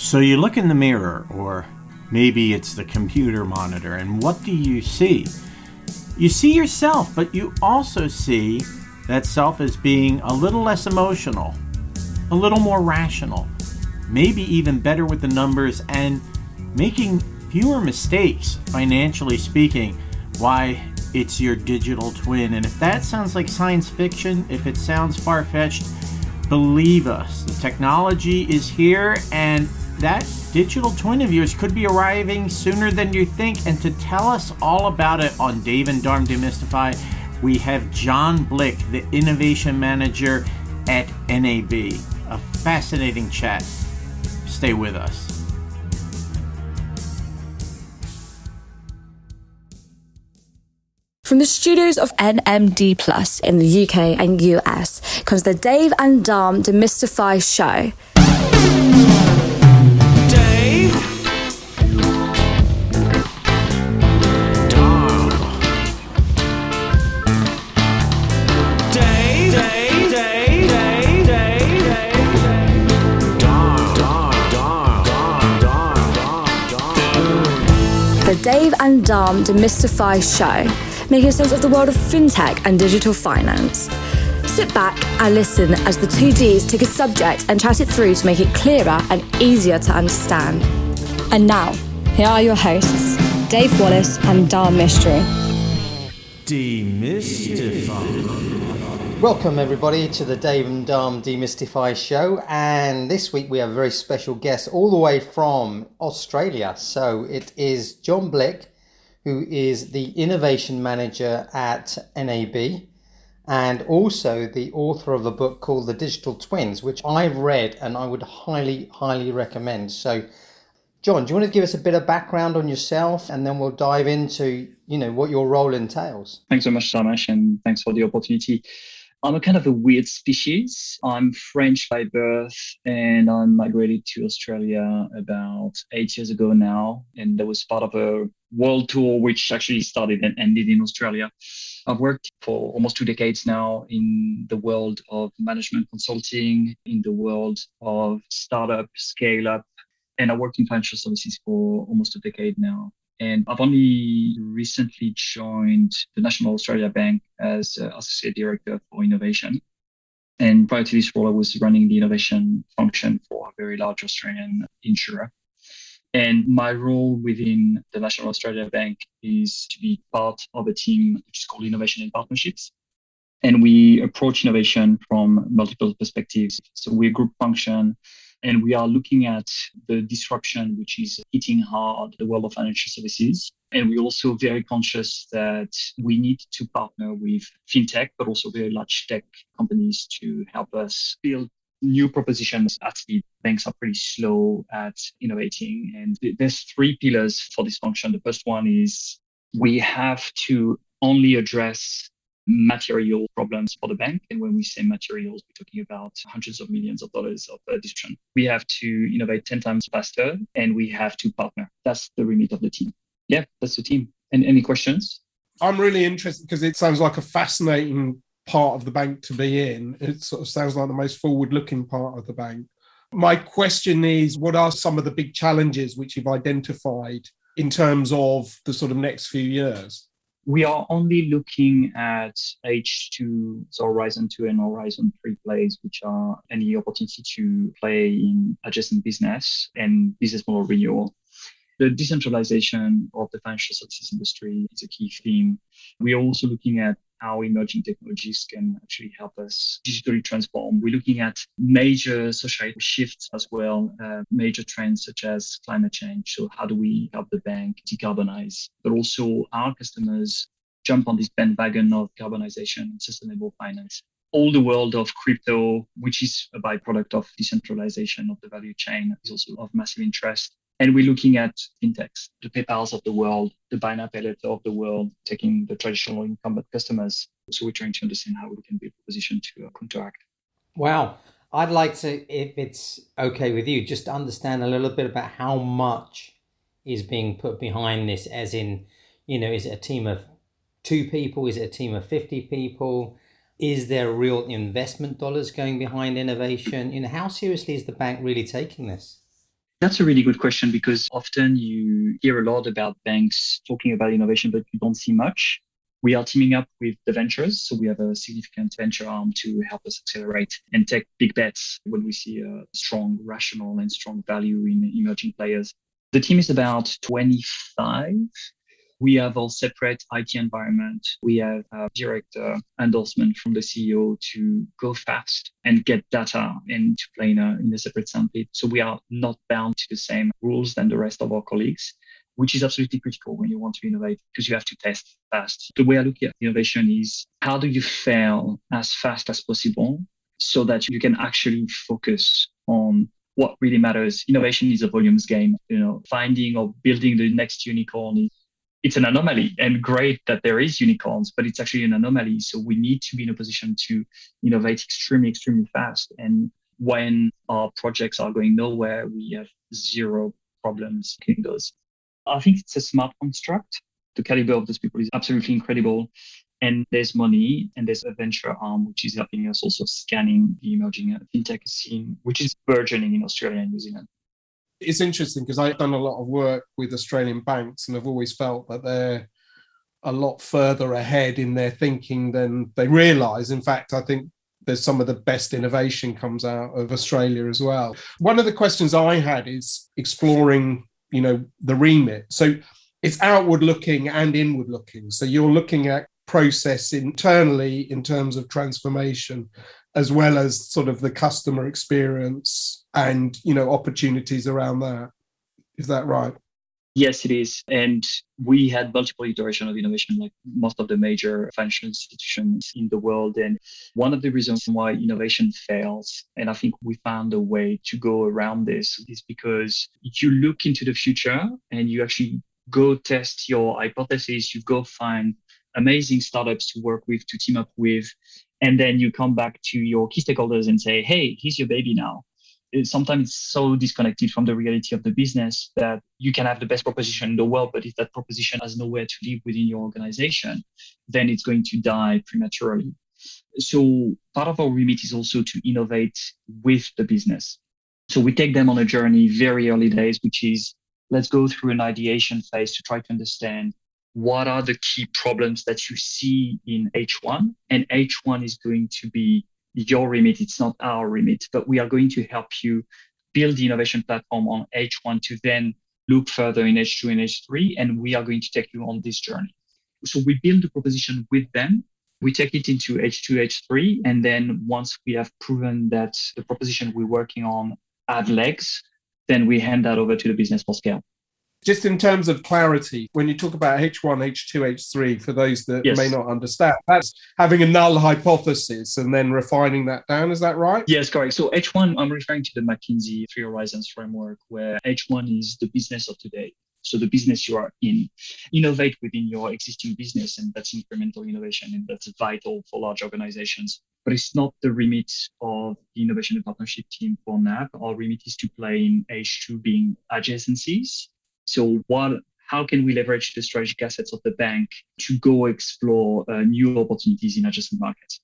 So you look in the mirror, or maybe it's the computer monitor, and what do you see? You see yourself, but you also see that self as being a little less emotional, a little more rational, maybe even better with the numbers, and making fewer mistakes, financially speaking. Why, it's your digital twin. And if that sounds like science fiction, if it sounds far fetched, believe us, the technology is here and that digital twin of yours could be arriving sooner than you think. And to tell us all about it on Dave and Dharm Demystify, we have John Blick, the innovation manager at NAB. A fascinating chat. Stay with us. From the studios of NMD Plus in the UK and US comes the Dave and Dharm Demystify Show. Dave and Demystify Show making sense of the world of fintech and digital finance. Sit back and listen as the two Ds take a subject and chat it through to make it clearer and easier to understand. And now, here are your hosts, Dave Wallace and Dharm Mistry. Demystify. Welcome, everybody, to the Dave and Dharm Demystify show. And this week we have a very special guest all the way from Australia. So it is John Blick, who is the innovation manager at NAB and also the author of a book called The Digital Twins, which I've read and I would highly, highly recommend. So, John, do you want to give us a bit of background on yourself and then we'll dive into, you know, what your role entails? Thanks so much, Samash, and thanks for the opportunity. I'm a kind of a weird species. I'm French by birth and I migrated to Australia about eight years ago now. And that was part of a world tour, which actually started and ended in Australia. I've worked for almost two decades now in the world of management consulting, in the world of startup, scale up, and I worked in financial services for almost a decade now. And I've only recently joined the National Australia Bank as Associate Director for Innovation. And prior to this role, I was running the innovation function for a very large Australian insurer. And my role within the National Australia Bank is to be part of a team which is called Innovation and Partnerships. And we approach innovation from multiple perspectives. So we're a group function and we are looking at the disruption which is hitting hard the world of financial services. And we're also very conscious that we need to partner with fintech, but also very large tech companies to help us build new propositions at speed. Banks are pretty slow at innovating. And there's three pillars for this function. The first one is we have to only address material problems for the bank. And when we say materials, we're talking about hundreds of millions of dollars of uh, disruption. We have to innovate 10 times faster and we have to partner. That's the remit of the team. Yeah, that's the team. And any questions? I'm really interested because it sounds like a fascinating part of the bank to be in. It sort of sounds like the most forward looking part of the bank. My question is what are some of the big challenges which you've identified in terms of the sort of next few years? we are only looking at H2, so Horizon 2 and Horizon 3 plays, which are any opportunity to play in adjacent business and business model renewal. The decentralization of the financial services industry is a key theme. We are also looking at how emerging technologies can actually help us digitally transform. We're looking at major societal shifts as well, uh, major trends such as climate change. So, how do we help the bank decarbonize? But also, our customers jump on this bandwagon of carbonization and sustainable finance. All the world of crypto, which is a byproduct of decentralization of the value chain, is also of massive interest. And we're looking at fintechs, the PayPals of the world, the buy now pay later of the world, taking the traditional incumbent customers. So we're trying to understand how we can be positioned to uh, counteract. Wow. I'd like to, if it's okay with you, just understand a little bit about how much is being put behind this, as in, you know, is it a team of two people? Is it a team of 50 people? Is there real investment dollars going behind innovation? You know, how seriously is the bank really taking this? That's a really good question because often you hear a lot about banks talking about innovation, but you don't see much. We are teaming up with the ventures. So we have a significant venture arm to help us accelerate and take big bets when we see a strong rational and strong value in emerging players. The team is about 25 we have all separate IT environment. We have direct uh, endorsement from the CEO to go fast and get data and to in a, separate sandpit. So we are not bound to the same rules than the rest of our colleagues, which is absolutely critical when you want to innovate because you have to test fast. The way I look at innovation is how do you fail as fast as possible so that you can actually focus on what really matters. Innovation is a volumes game. You know, finding or building the next unicorn it's an anomaly and great that there is unicorns, but it's actually an anomaly. So we need to be in a position to innovate extremely, extremely fast. And when our projects are going nowhere, we have zero problems in those. I think it's a smart construct. The caliber of those people is absolutely incredible. And there's money and there's a venture arm, which is helping us also scanning the emerging fintech scene, which is burgeoning in Australia and New Zealand it's interesting because I've done a lot of work with Australian banks and I've always felt that they're a lot further ahead in their thinking than they realize. In fact, I think there's some of the best innovation comes out of Australia as well. One of the questions I had is exploring, you know, the remit. So it's outward looking and inward looking. So you're looking at process internally in terms of transformation as well as sort of the customer experience and you know opportunities around that. Is that right? Yes it is. And we had multiple iterations of innovation like most of the major financial institutions in the world. And one of the reasons why innovation fails and i think we found a way to go around this is because if you look into the future and you actually go test your hypothesis you go find amazing startups to work with to team up with and then you come back to your key stakeholders and say hey here's your baby now. Sometimes it's so disconnected from the reality of the business that you can have the best proposition in the world but if that proposition has nowhere to live within your organization then it's going to die prematurely. So part of our remit is also to innovate with the business. So we take them on a journey very early days which is let's go through an ideation phase to try to understand what are the key problems that you see in H1? And H1 is going to be your remit. It's not our remit, but we are going to help you build the innovation platform on H1 to then look further in H2 and H3. And we are going to take you on this journey. So we build the proposition with them. We take it into H2, H3. And then once we have proven that the proposition we're working on had legs, then we hand that over to the business for scale. Just in terms of clarity, when you talk about H1, H2, H3, for those that yes. may not understand, that's having a null hypothesis and then refining that down. Is that right? Yes, correct. So H1, I'm referring to the McKinsey Three Horizons framework, where H1 is the business of today. So the business you are in, innovate within your existing business, and that's incremental innovation, and that's vital for large organizations. But it's not the remit of the innovation and partnership team for NAB. Our remit is to play in H2 being adjacencies so what how can we leverage the strategic assets of the bank to go explore uh, new opportunities in adjacent markets?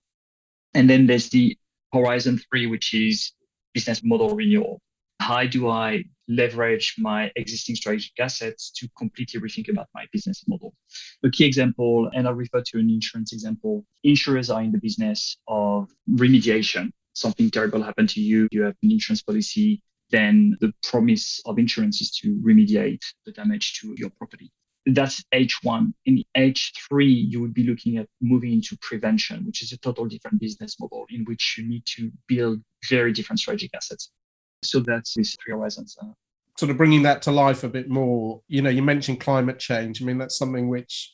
And then there's the Horizon 3, which is business model renewal. How do I leverage my existing strategic assets to completely rethink about my business model? A key example, and I'll refer to an insurance example, insurers are in the business of remediation. Something terrible happened to you, you have an insurance policy, then the promise of insurance is to remediate the damage to your property. That's H1. In H3, you would be looking at moving into prevention, which is a total different business model in which you need to build very different strategic assets. So that's these three horizons. Sort of bringing that to life a bit more. You know, you mentioned climate change. I mean, that's something which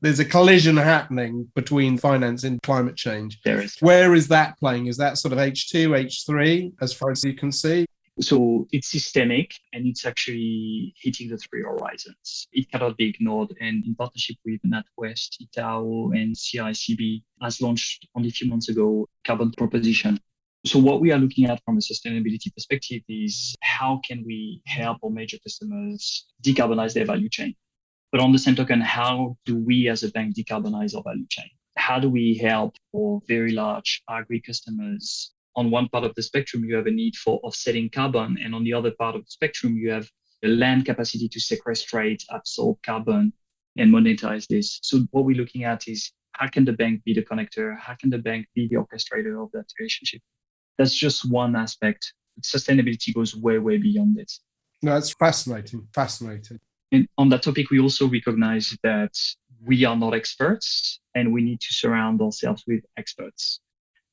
there's a collision happening between finance and climate change. There is. Where is that playing? Is that sort of H2, H3, as far as you can see? So it's systemic and it's actually hitting the three horizons. It cannot be ignored. And in partnership with NatWest, Itaú, and CIBC, has launched only a few months ago carbon proposition. So what we are looking at from a sustainability perspective is how can we help our major customers decarbonize their value chain? But on the same token, how do we as a bank decarbonize our value chain? How do we help our very large agri customers on one part of the spectrum, you have a need for offsetting carbon. And on the other part of the spectrum, you have the land capacity to sequestrate, absorb carbon, and monetize this. So what we're looking at is how can the bank be the connector? How can the bank be the orchestrator of that relationship? That's just one aspect. Sustainability goes way, way beyond this. No, it's fascinating. Fascinating. And on that topic, we also recognize that we are not experts and we need to surround ourselves with experts.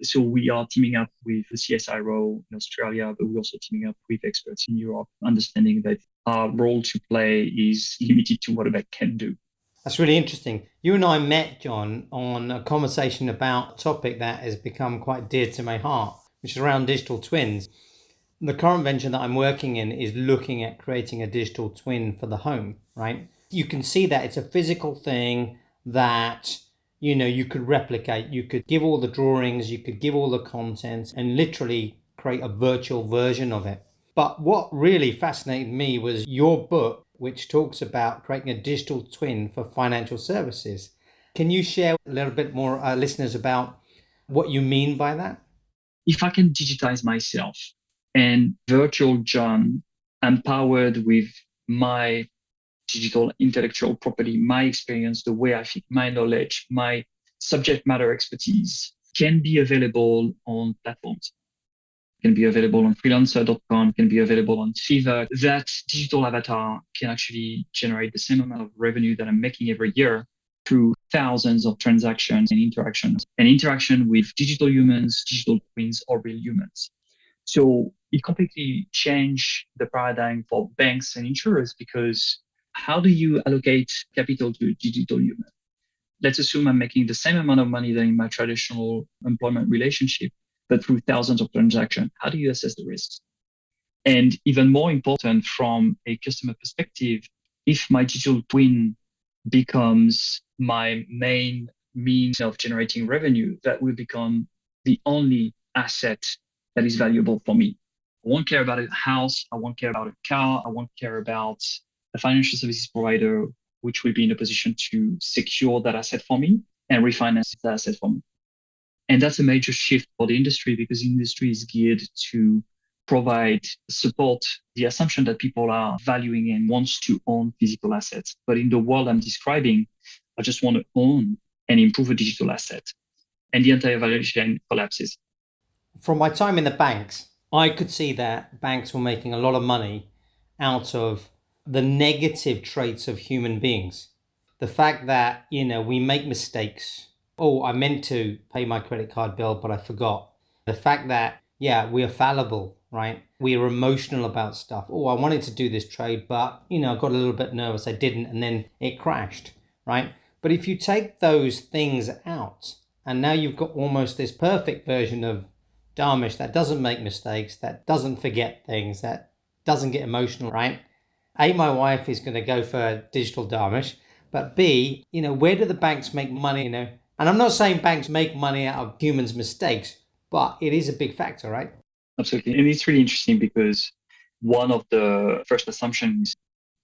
So we are teaming up with the CSIRO in Australia, but we're also teaming up with experts in Europe, understanding that our role to play is limited to what a can do. That's really interesting. You and I met, John, on a conversation about a topic that has become quite dear to my heart, which is around digital twins. The current venture that I'm working in is looking at creating a digital twin for the home, right? You can see that it's a physical thing that you know you could replicate you could give all the drawings you could give all the content and literally create a virtual version of it. But what really fascinated me was your book which talks about creating a digital twin for financial services. Can you share a little bit more uh, listeners about what you mean by that? If i can digitize myself and virtual john empowered with my digital intellectual property, my experience, the way I think, my knowledge, my subject matter expertise can be available on platforms. Can be available on freelancer.com, can be available on Fiverr. That digital avatar can actually generate the same amount of revenue that I'm making every year through thousands of transactions and interactions and interaction with digital humans, digital twins, or real humans. So it completely changed the paradigm for banks and insurers because how do you allocate capital to digital human? Let's assume I'm making the same amount of money than in my traditional employment relationship, but through thousands of transactions. How do you assess the risks? And even more important from a customer perspective, if my digital twin becomes my main means of generating revenue, that will become the only asset that is valuable for me. I won't care about a house. I won't care about a car. I won't care about a financial services provider which will be in a position to secure that asset for me and refinance that asset for me. And that's a major shift for the industry because the industry is geared to provide support the assumption that people are valuing and wants to own physical assets. But in the world I'm describing, I just want to own and improve a digital asset. And the entire value chain collapses. From my time in the banks, I could see that banks were making a lot of money out of the negative traits of human beings. The fact that, you know, we make mistakes. Oh, I meant to pay my credit card bill, but I forgot. The fact that, yeah, we are fallible, right? We are emotional about stuff. Oh, I wanted to do this trade, but, you know, I got a little bit nervous. I didn't, and then it crashed, right? But if you take those things out, and now you've got almost this perfect version of Dharmesh that doesn't make mistakes, that doesn't forget things, that doesn't get emotional, right? A, my wife is going to go for digital Dharmesh, but B, you know, where do the banks make money? You know, and I'm not saying banks make money out of humans' mistakes, but it is a big factor, right? Absolutely. And it's really interesting because one of the first assumptions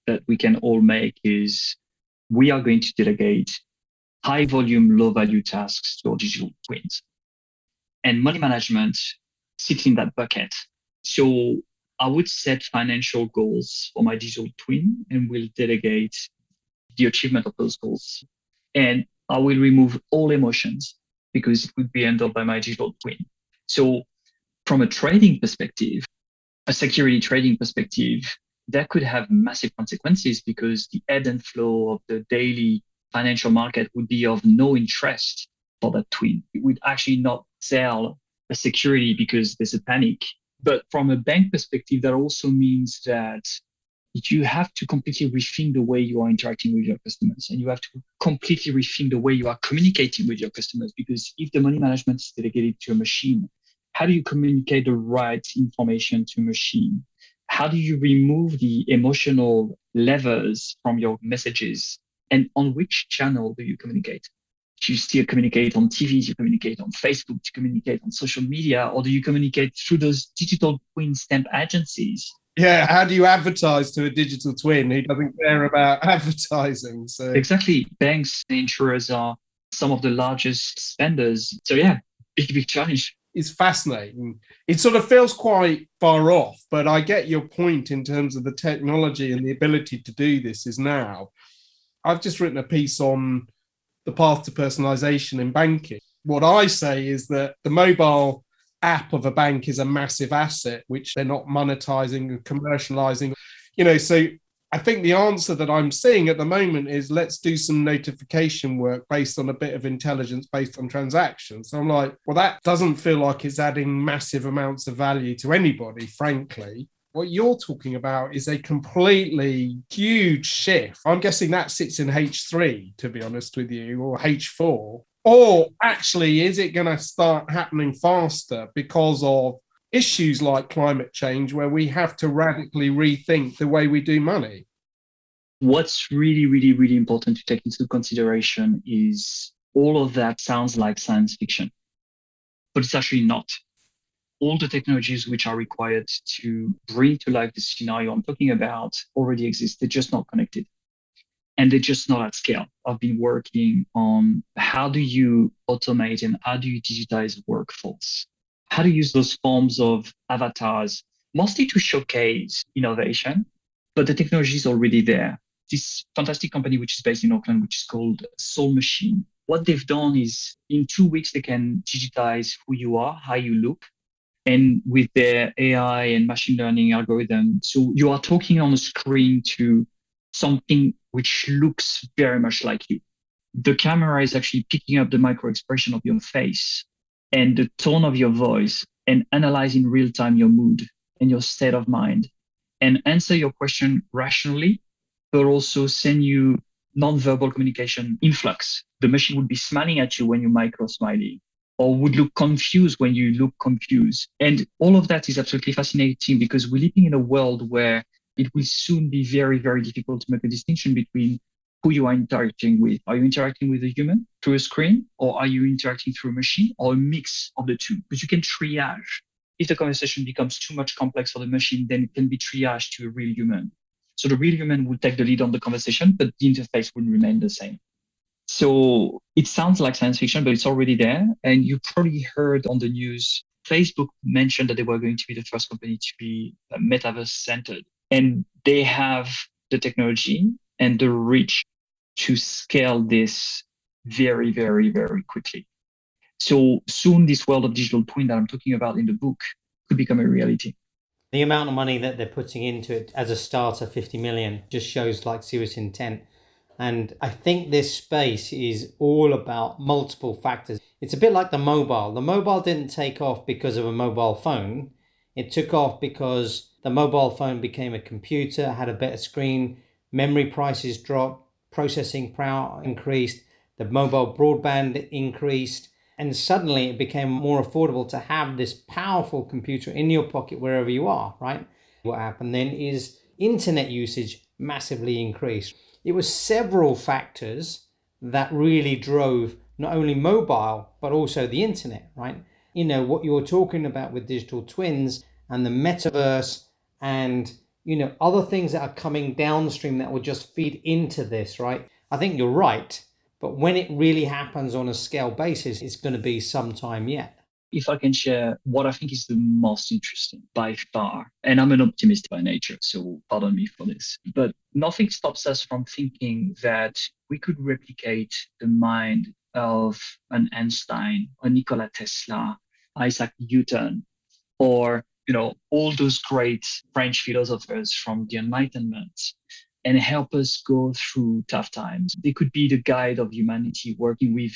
that we can all make is we are going to delegate high volume, low value tasks to our digital twins. And money management sits in that bucket. So I would set financial goals for my digital twin and will delegate the achievement of those goals. And I will remove all emotions because it would be handled by my digital twin. So, from a trading perspective, a security trading perspective, that could have massive consequences because the ebb and flow of the daily financial market would be of no interest for that twin. It would actually not sell a security because there's a panic but from a bank perspective, that also means that you have to completely rethink the way you are interacting with your customers and you have to completely rethink the way you are communicating with your customers because if the money management is delegated to a machine how do you communicate the right information to a machine? How do you remove the emotional levers from your messages? And on which channel do you communicate you still communicate on TV? Do you communicate on Facebook? Do you communicate on social media? Or do you communicate through those digital twin stamp agencies? Yeah, how do you advertise to a digital twin who doesn't care about advertising? So exactly, banks and insurers are some of the largest spenders. So yeah, big big challenge. It's fascinating. It sort of feels quite far off, but I get your point in terms of the technology and the ability to do this is now. I've just written a piece on the path to personalization in banking. What I say is that the mobile app of a bank is a massive asset, which they're not monetizing and commercializing. You know, so I think the answer that I'm seeing at the moment is let's do some notification work based on a bit of intelligence based on transactions. So I'm like, well, that doesn't feel like it's adding massive amounts of value to anybody, frankly. What you're talking about is a completely huge shift. I'm guessing that sits in H3, to be honest with you, or H4. Or actually, is it going to start happening faster because of issues like climate change where we have to radically rethink the way we do money. What's really, really, really important to take into consideration is all of that sounds like science fiction, but it's actually not. All the technologies which are required to bring to life the scenario I'm talking about already exist. They're just not connected and they're just not at scale. I've been working on how do you automate and how do you digitize workforce how to use those forms of avatars, mostly to showcase innovation, but the technology is already there. This fantastic company, which is based in Auckland, which is called Soul Machine, what they've done is in two weeks, they can digitize who you are, how you look, and with their AI and machine learning algorithm. So you are talking on a screen to something which looks very much like you. The camera is actually picking up the micro expression of your face and the tone of your voice and analyze in real time your mood and your state of mind and answer your question rationally, but also send you non-verbal communication influx. The machine would be smiling at you when you micro smiling or would look confused when you look confused. And all of that is absolutely fascinating because we're living in a world where it will soon be very, very difficult to make a distinction between who you are interacting with. Are you interacting with a human through a screen, or are you interacting through a machine, or a mix of the two? Because you can triage. If the conversation becomes too much complex for the machine, then it can be triaged to a real human. So the real human will take the lead on the conversation, but the interface will remain the same. So it sounds like science fiction, but it's already there. And you probably heard on the news, Facebook mentioned that they were going to be the first company to be uh, metaverse centered. And they have the technology and the reach to scale this very, very, very quickly. So soon, this world of digital twin that I'm talking about in the book could become a reality. The amount of money that they're putting into it as a starter, 50 million, just shows like serious intent. And I think this space is all about multiple factors. It's a bit like the mobile. The mobile didn't take off because of a mobile phone. It took off because the mobile phone became a computer, had a better screen, memory prices dropped, processing power increased, the mobile broadband increased, and suddenly it became more affordable to have this powerful computer in your pocket wherever you are, right? What happened then is internet usage massively increased. It was several factors that really drove not only mobile but also the internet, right? You know, what you're talking about with digital twins and the metaverse and you know, other things that are coming downstream that will just feed into this, right? I think you're right. But when it really happens on a scale basis, it's going to be some time yet. If I can share what I think is the most interesting by far, and I'm an optimist by nature, so pardon me for this, but nothing stops us from thinking that we could replicate the mind of an Einstein, a Nikola Tesla, Isaac Newton, or you know, all those great French philosophers from the Enlightenment and help us go through tough times. They could be the guide of humanity working with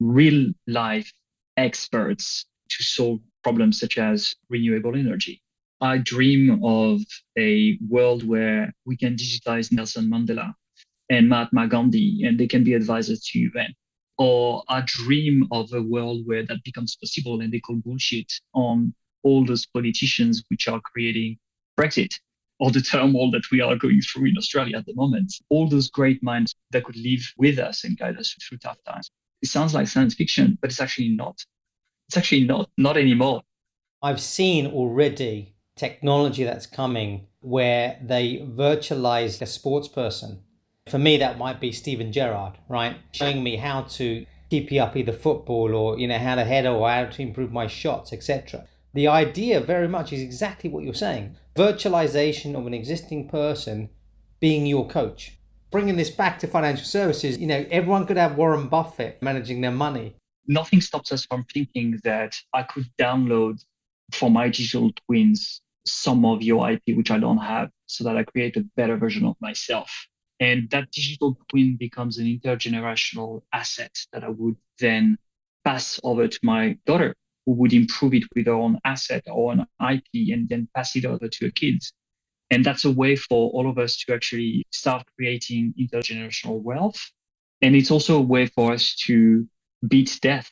real life experts to solve problems such as renewable energy. I dream of a world where we can digitize Nelson Mandela and Mahatma Gandhi and they can be advisors to UN. Or I dream of a world where that becomes possible and they call bullshit on all those politicians which are creating Brexit or the turmoil that we are going through in Australia at the moment. All those great minds that could live with us and guide us through tough times. It sounds like science fiction, but it's actually not. It's actually not, not anymore. I've seen already technology that's coming where they virtualize a sports person. For me, that might be Steven Gerrard, right? Showing me how to keeping up either football or you know how to header or how to improve my shots, etc. The idea very much is exactly what you're saying: virtualization of an existing person being your coach. Bringing this back to financial services, you know, everyone could have Warren Buffett managing their money. Nothing stops us from thinking that I could download for my digital twins some of your IP, which I don't have, so that I create a better version of myself. And that digital twin becomes an intergenerational asset that I would then pass over to my daughter, who would improve it with her own asset or an IP and then pass it over to her kids. And that's a way for all of us to actually start creating intergenerational wealth. And it's also a way for us to beat death.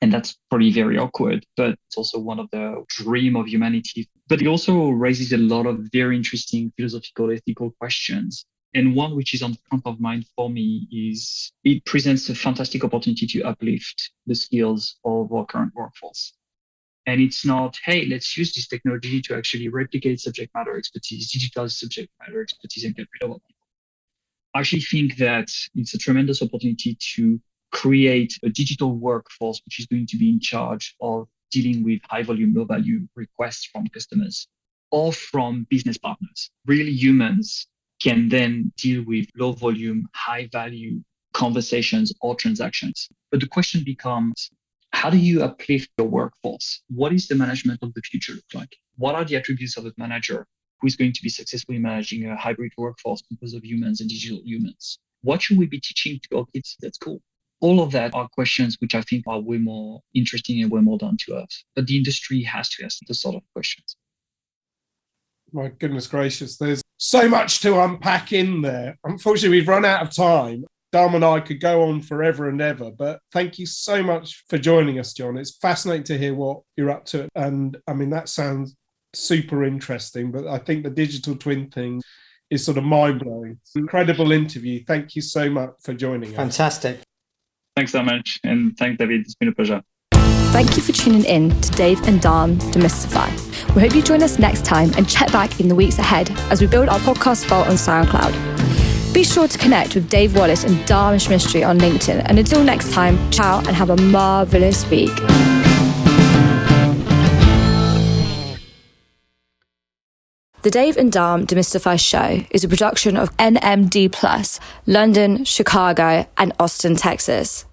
And that's probably very awkward, but it's also one of the dream of humanity. But it also raises a lot of very interesting philosophical, ethical questions and one which is on the front of mind for me is it presents a fantastic opportunity to uplift the skills of our current workforce. And it's not, hey, let's use this technology to actually replicate subject matter expertise, digitize subject matter expertise, and get rid of people. I actually think that it's a tremendous opportunity to create a digital workforce which is going to be in charge of dealing with high volume, low value requests from customers or from business partners, really humans can then deal with low volume, high value conversations or transactions. But the question becomes how do you uplift your workforce? What is the management of the future look like? What are the attributes of a manager who is going to be successfully managing a hybrid workforce because of humans and digital humans? What should we be teaching to our kids at school? All of that are questions which I think are way more interesting and way more down to earth. But the industry has to ask the sort of questions. My goodness gracious, there's so much to unpack in there. Unfortunately, we've run out of time. Dharm and I could go on forever and ever, but thank you so much for joining us, John. It's fascinating to hear what you're up to. And I mean, that sounds super interesting, but I think the digital twin thing is sort of mind blowing. Incredible interview. Thank you so much for joining us. Fantastic. Thanks so much. And thank David. It's been a pleasure. Thank you for tuning in to Dave and Dharm Demystify. We hope you join us next time and check back in the weeks ahead as we build our podcast vault on SoundCloud. Be sure to connect with Dave Wallace and Dharmesh Mistry on LinkedIn. And until next time, ciao and have a marvelous week. The Dave and Dharm Demystify Show is a production of NMD Plus, London, Chicago, and Austin, Texas.